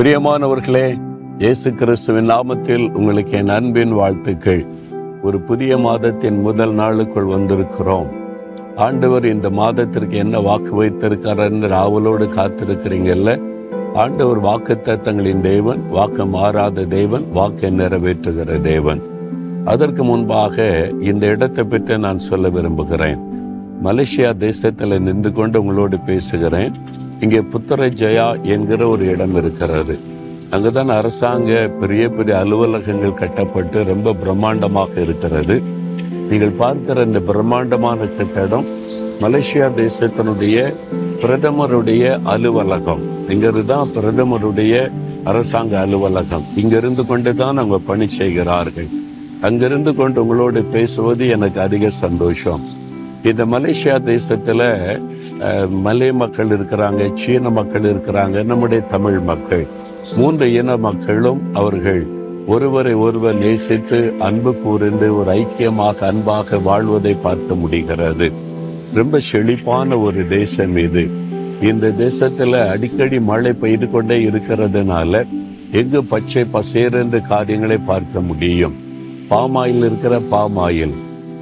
பிரியமானவர்களே இயேசு கிறிஸ்துவின் நாமத்தில் உங்களுக்கு என் அன்பின் வாழ்த்துக்கள். ஒரு புதிய மாதத்தின் முதல் நாளுக்குள் வந்திருக்கிறோம். ஆண்டவர் இந்த மாதத்திற்கு என்ன வாக்கு வைத்திருக்கிறார் ஆவலோடு காத்திருக்கிறீங்கல்ல? ஆண்டவர் வாக்கு தத்தங்களின் தேவன் வாக்கு மாறாத தேவன் வாக்கை நிறைவேற்றுகிற தேவன். அதற்கு முன்பாக இந்த இடத்தை பற்றி நான் சொல்ல விரும்புகிறேன். மலேசியா தேசத்தில் நின்று கொண்டு உங்களோடு பேசுகிறேன். இங்கே புத்தரை ஜெயா என்கிற ஒரு இடம் இருக்கிறது. அங்குதான் அரசாங்க பெரிய பெரிய அலுவலகங்கள் கட்டப்பட்டு ரொம்ப பிரம்மாண்டமாக இருக்கிறது. நீங்கள் பார்க்கிற இந்த பிரம்மாண்டமான கட்டடம் மலேசியா தேசத்தினுடைய பிரதமருடைய அலுவலகம். இங்கிருந்து தான் பிரதமருடைய அரசாங்க அலுவலகம். இங்கிருந்து கொண்டு தான் அவங்க பணி செய்கிறார்கள். அங்கிருந்து கொண்டு உங்களோடு பேசுவது எனக்கு அதிக சந்தோஷம். இந்த மலேசியா தேசத்தில் மலை மக்கள் இருக்கிறாங்க சீன மக்கள் இருக்கிறாங்க நம்முடைய தமிழ் மக்கள். மூன்று இன மக்களும் அவர்கள் ஒருவரை ஒருவர் நேசித்து அன்பு கூர்ந்து ஒரு ஐக்கியமாக அன்பாக வாழ்வதை பார்க்க முடிகிறது. ரொம்ப செழிப்பான ஒரு தேசம் இது. இந்த தேசத்துல அடிக்கடி மழை பெய்து கொண்டே இருக்கிறதுனால எங்கு பச்சை பசேரென்று காரியங்களை பார்க்க முடியும். பாமாயில் இருக்கிற பாமாயில்.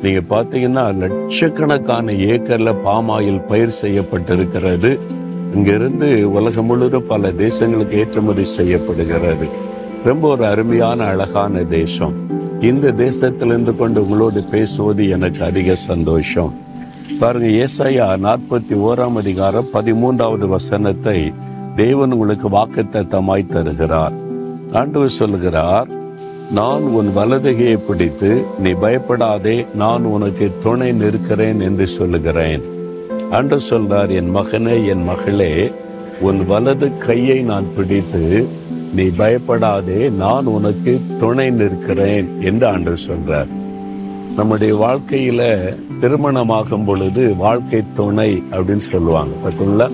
நீங்க பார்த்தீங்கன்னா லட்சக்கணக்கான ஏக்கர்ல பாமாயில் பயிர் செய்யப்பட்டிருக்கிறது. இங்கிருந்து உலகம் முழுவதும் பல தேசங்களுக்கு ஏற்றுமதி செய்யப்படுகிறது. ரொம்ப ஒரு அருமையான அழகான தேசம். இந்த தேசத்திலிருந்து கொண்டு உங்களோடு பேசுவது எனக்கு அதிக சந்தோஷம். பாருங்க ஏசாயா நாற்பத்தி ஓராம் அதிகாரம் பதிமூன்றாவது வசனத்தை தேவன் உங்களுக்கு வாக்குத்தத்தமாய் தருகிறார். ஆண்டவர் சொல்லுகிறார் நான் உன் வலதுகையை பிடித்து நீ பயப்படாதே நான் உனக்கு துணை நிற்கிறேன் என்று சொல்லுகிறேன். அன்று சொல்றார் என் மகனே என் மகளே உன் வலது கையை நான் பிடித்து நீ பயப்படாதே நான் உனக்கு துணை நிற்கிறேன் என்று ஆண்டு சொல்றார். நம்முடைய வாழ்க்கையில திருமணமாகும் பொழுது வாழ்க்கை துணை அப்படின்னு சொல்லுவாங்க. பார்த்தீங்களா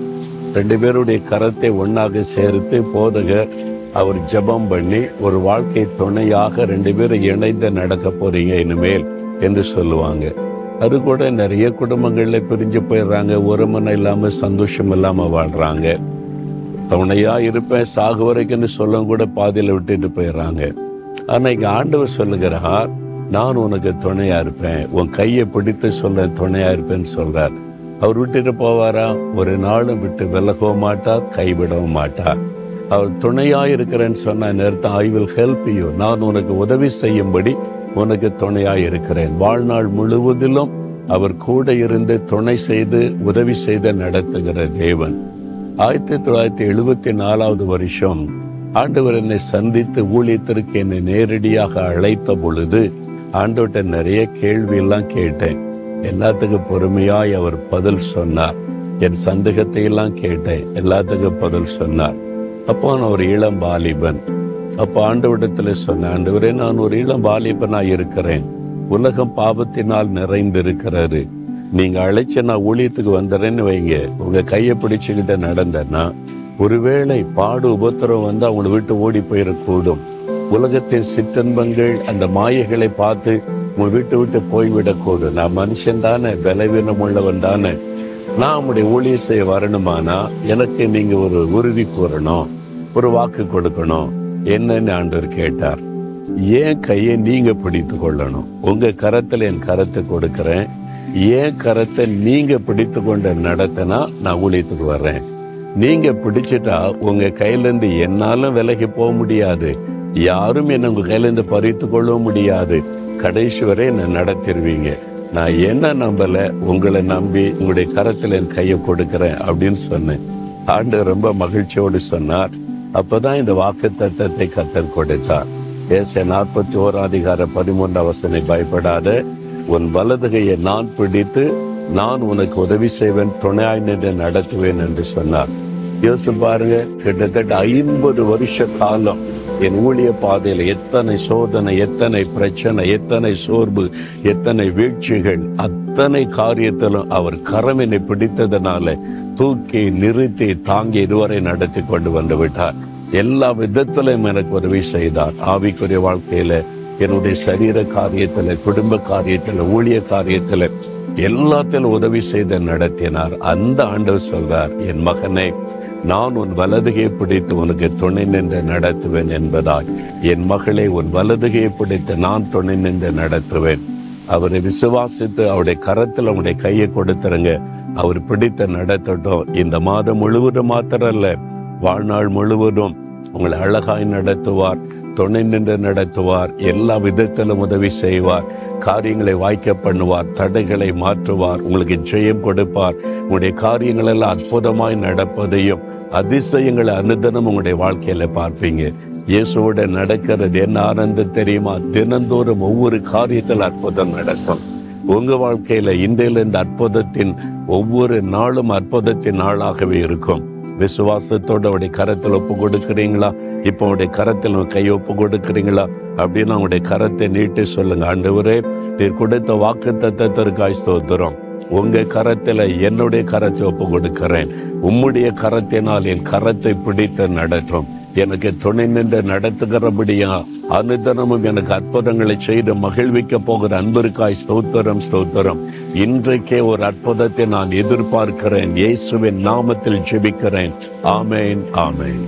ரெண்டு பேருடைய கரத்தை ஒன்றாக சேர்த்து போதகர் அவர் ஜெபம் பண்ணி ஒரு வாழ்க்கை துணையாக ரெண்டு பேரும் இணைந்து நடக்க போறீங்க இனிமேல் என்று சொல்லுவாங்க. அது கூட நிறைய குடும்பங்களில் பிரிஞ்சு போயிடுறாங்க. ஒருமனை இல்லாமல் சந்தோஷம் இல்லாமல் வாழ்றாங்க. துணையா இருப்பேன் சாகு வரைக்கும்னு சொல்ல கூட பாதியில் விட்டுட்டு போயிடுறாங்க. ஆனா இங்க ஆண்டவர் சொல்லுகிறார் நான் உனக்கு துணையா இருப்பேன். உன் கையை பிடித்து சொல்ல துணையா இருப்பேன்னு சொல்றார். அவர் விட்டுட்டு போவாரா? ஒரு நாளும் விட்டு விலகவும் மாட்டார் கைவிடவும் மாட்டார். அவர் துணையாக இருக்கிறேன்னு சொன்ன நேரத்தில் ஐ வில் ஹெல்ப் யூ நான் உனக்கு உதவி செய்யும்படி உனக்கு துணையாக இருக்கிறேன். வாழ்நாள் முழுவதிலும் அவர் கூட இருந்து துணை செய்து உதவி செய்து நடத்துகிற தேவன். ஆயிரத்தி தொள்ளாயிரத்தி எழுபத்தி நாலாவது வருஷம் ஆண்டவர் என்னை சந்தித்து ஊழியத்திற்கு என்னை நேரடியாக அழைத்த பொழுது ஆண்டவர்கிட்ட நிறைய கேள்வியெல்லாம் கேட்டேன். எல்லாத்துக்கு பொறுமையாய் அவர் பதில் சொன்னார். என் சந்தேகத்தை எல்லாம் கேட்டேன். எல்லாத்துக்கும் பதில் சொன்னார். அப்போ நான் ஒரு இளம் வாலிபன். அப்போ ஆண்டவரிடத்துல சொன்னேன் ஆண்டவரே நான் ஒரு இளம் வாலிபனாக இருக்கிறேன். உலகம் பாவத்தினால் நிறைந்திருக்கிறாரு நீங்கள் அழைச்ச நான் ஊழியத்துக்கு வந்துடுறேன்னு வைங்க. உங்கள் கையை பிடிச்சிக்கிட்ட நடந்தேன்னா ஒருவேளை பாடு உபத்திரம் வந்து அவங்களை விட்டு ஓடி போயிடக்கூடும் உலகத்தின் சிற்றன்பங்கள் அந்த மாயைகளை பார்த்து உங்க விட்டு விட்டு போய்விடக்கூடும். நான் மனுஷன் தானே பலவீனம் உள்ளவன் தானே. நான் உங்களுடைய ஊழியம் செய்ய வரணுமானா எனக்கு நீங்கள் ஒரு உறுதி கூறணும். ஒரு வாக்கு கொடுக்கணும். என்னன்னு ஆண்டவர் கேட்டார். ஏன் கையை நீங்க பிடித்து கொள்ளணும்? உங்க கரத்துல என் கரத்தை கொடுக்குறேன். ஏன் கரத்தை நீங்க பிடித்து கொண்டு நடத்தினா நான் ஊழியத்துக்கு வர்றேன். நீங்க பிடிச்சிட்டா உங்க கையிலேருந்து என்னாலும் விலகி போக முடியாது. யாரும் என்ன உங்க கையிலேருந்து பறித்து கொள்ளவும் முடியாது. கடைசி வரை என்ன நடத்திடுவீங்க நான் என்ன நம்பல? உங்களை நம்பி உங்களுடைய கரத்துல என் கையை கொடுக்குறேன் அப்படின்னு சொன்னேன். ஆண்டு ரொம்ப மகிழ்ச்சியோடு சொன்னார். அப்பதான் இந்த வாக்கு தத்தத்தை கத்தர் கொடுத்தார். ஏச நாற்பத்தி ஓராம் அதிகார பதிமூன்றாம் வசனை பயப்படாத. உன் வலதுகையை நான் பிடித்து நான் உனக்கு உதவி செய்வேன் துணையாய் நின்று நடத்துவேன் என்று சொன்னார். யோசிச்சு பாருங்க கிட்டத்தட்ட ஐம்பது வருஷ காலம் என் ஊழிய பாதையில எத்தனை சோதனை எத்தனை பிரச்சனை எத்தனை சோர்வு எத்தனை வீழ்ச்சிகள் அத்தனை காரியத்திலும் அவர் கரம் என்னை பிடித்ததுனால தூக்கி நிறுத்தி தாங்கி இதுவரை நடத்தி கொண்டு வந்து விட்டார். எல்லா விதத்திலும் எனக்கு உதவி செய்தார். ஆவிக்குரிய வாழ்க்கையில என்னுடைய சரீர காரியத்துல குடும்ப காரியத்துல ஊழிய காரியத்துல எல்லாத்திலும் உதவி செய்து நடத்தினார். அந்த ஆண்டவர் சொல்றார் என் மகனே நான் உன் வலதுகையை பிடித்து உனக்கு துணை நின்று நடத்துவேன் என்பதாய். என் மகளை உன் வலதுகையை பிடித்து நான் துணை நின்று நடத்துவேன். அவரை விசுவாசித்து அவருடைய கரத்தில் அவனுடைய கையை கொடுத்துருங்க. அவர் பிடித்த நடத்தட்டும். இந்த மாதம் முழுவதும் மாத்திரம் அல்ல வாழ்நாள் முழுவதும் உங்களை அழகாய் நடத்துவார் துணை நின்று நடத்துவார் எல்லா விதத்திலும் உதவி செய்வார் காரியங்களை வாய்க்க பண்ணுவார் தடைகளை மாற்றுவார் உங்களுக்கு ஜெயம் கொடுப்பார். உங்களுடைய காரியங்கள் எல்லாம் அற்புதமாய் நடப்பதையும் அதிசயங்களை அனுதினம் உங்களுடைய வாழ்க்கையில பார்ப்பீங்க. இயேசுவோட நடக்கிறது என்ன ஆனந்தம் தெரியுமா? தினந்தோறும் ஒவ்வொரு காரியத்தில் அற்புதம் நடக்கும். உங்க வாழ்க்கையில இன்றையில இந்த அற்புதத்தின் ஒவ்வொரு நாளும் அற்புதத்தின் நாளாகவே இருக்கும். விசுவாசத்தோடு அவருடைய கரத்தில் ஒப்பு கொடுக்குறீங்களா? இப்போ அவருடைய கரத்தில் கை ஒப்பு கொடுக்குறீங்களா? அப்படின்னு அவங்களுடைய கரத்தை நீட்டி சொல்லுங்க. ஆண்டவரே நீர் கொடுத்த வாக்கு தத்தத்திற்காய் ஸ்தோத்திரம். உங்க கரத்தில் என்னுடைய கரத்தை ஒப்பு கொடுக்கிறேன். உம்முடைய கரத்தினால் என் கரத்தை பிடித்து நடற்றும் எனக்கு துணை நின்று நடத்துகிறபடியா அனுதனமும் எனக்கு அற்புதங்களை செய்து மகிழ்விக்க போகிற அன்பிற்காய் ஸ்தோத்திரம் ஸ்தோத்திரம். இன்றைக்கே ஒரு அற்புதத்தை நான் எதிர்பார்க்கிறேன். இயேசுவின் நாமத்தில் ஜெபிக்கிறேன். ஆமேன் ஆமேன்.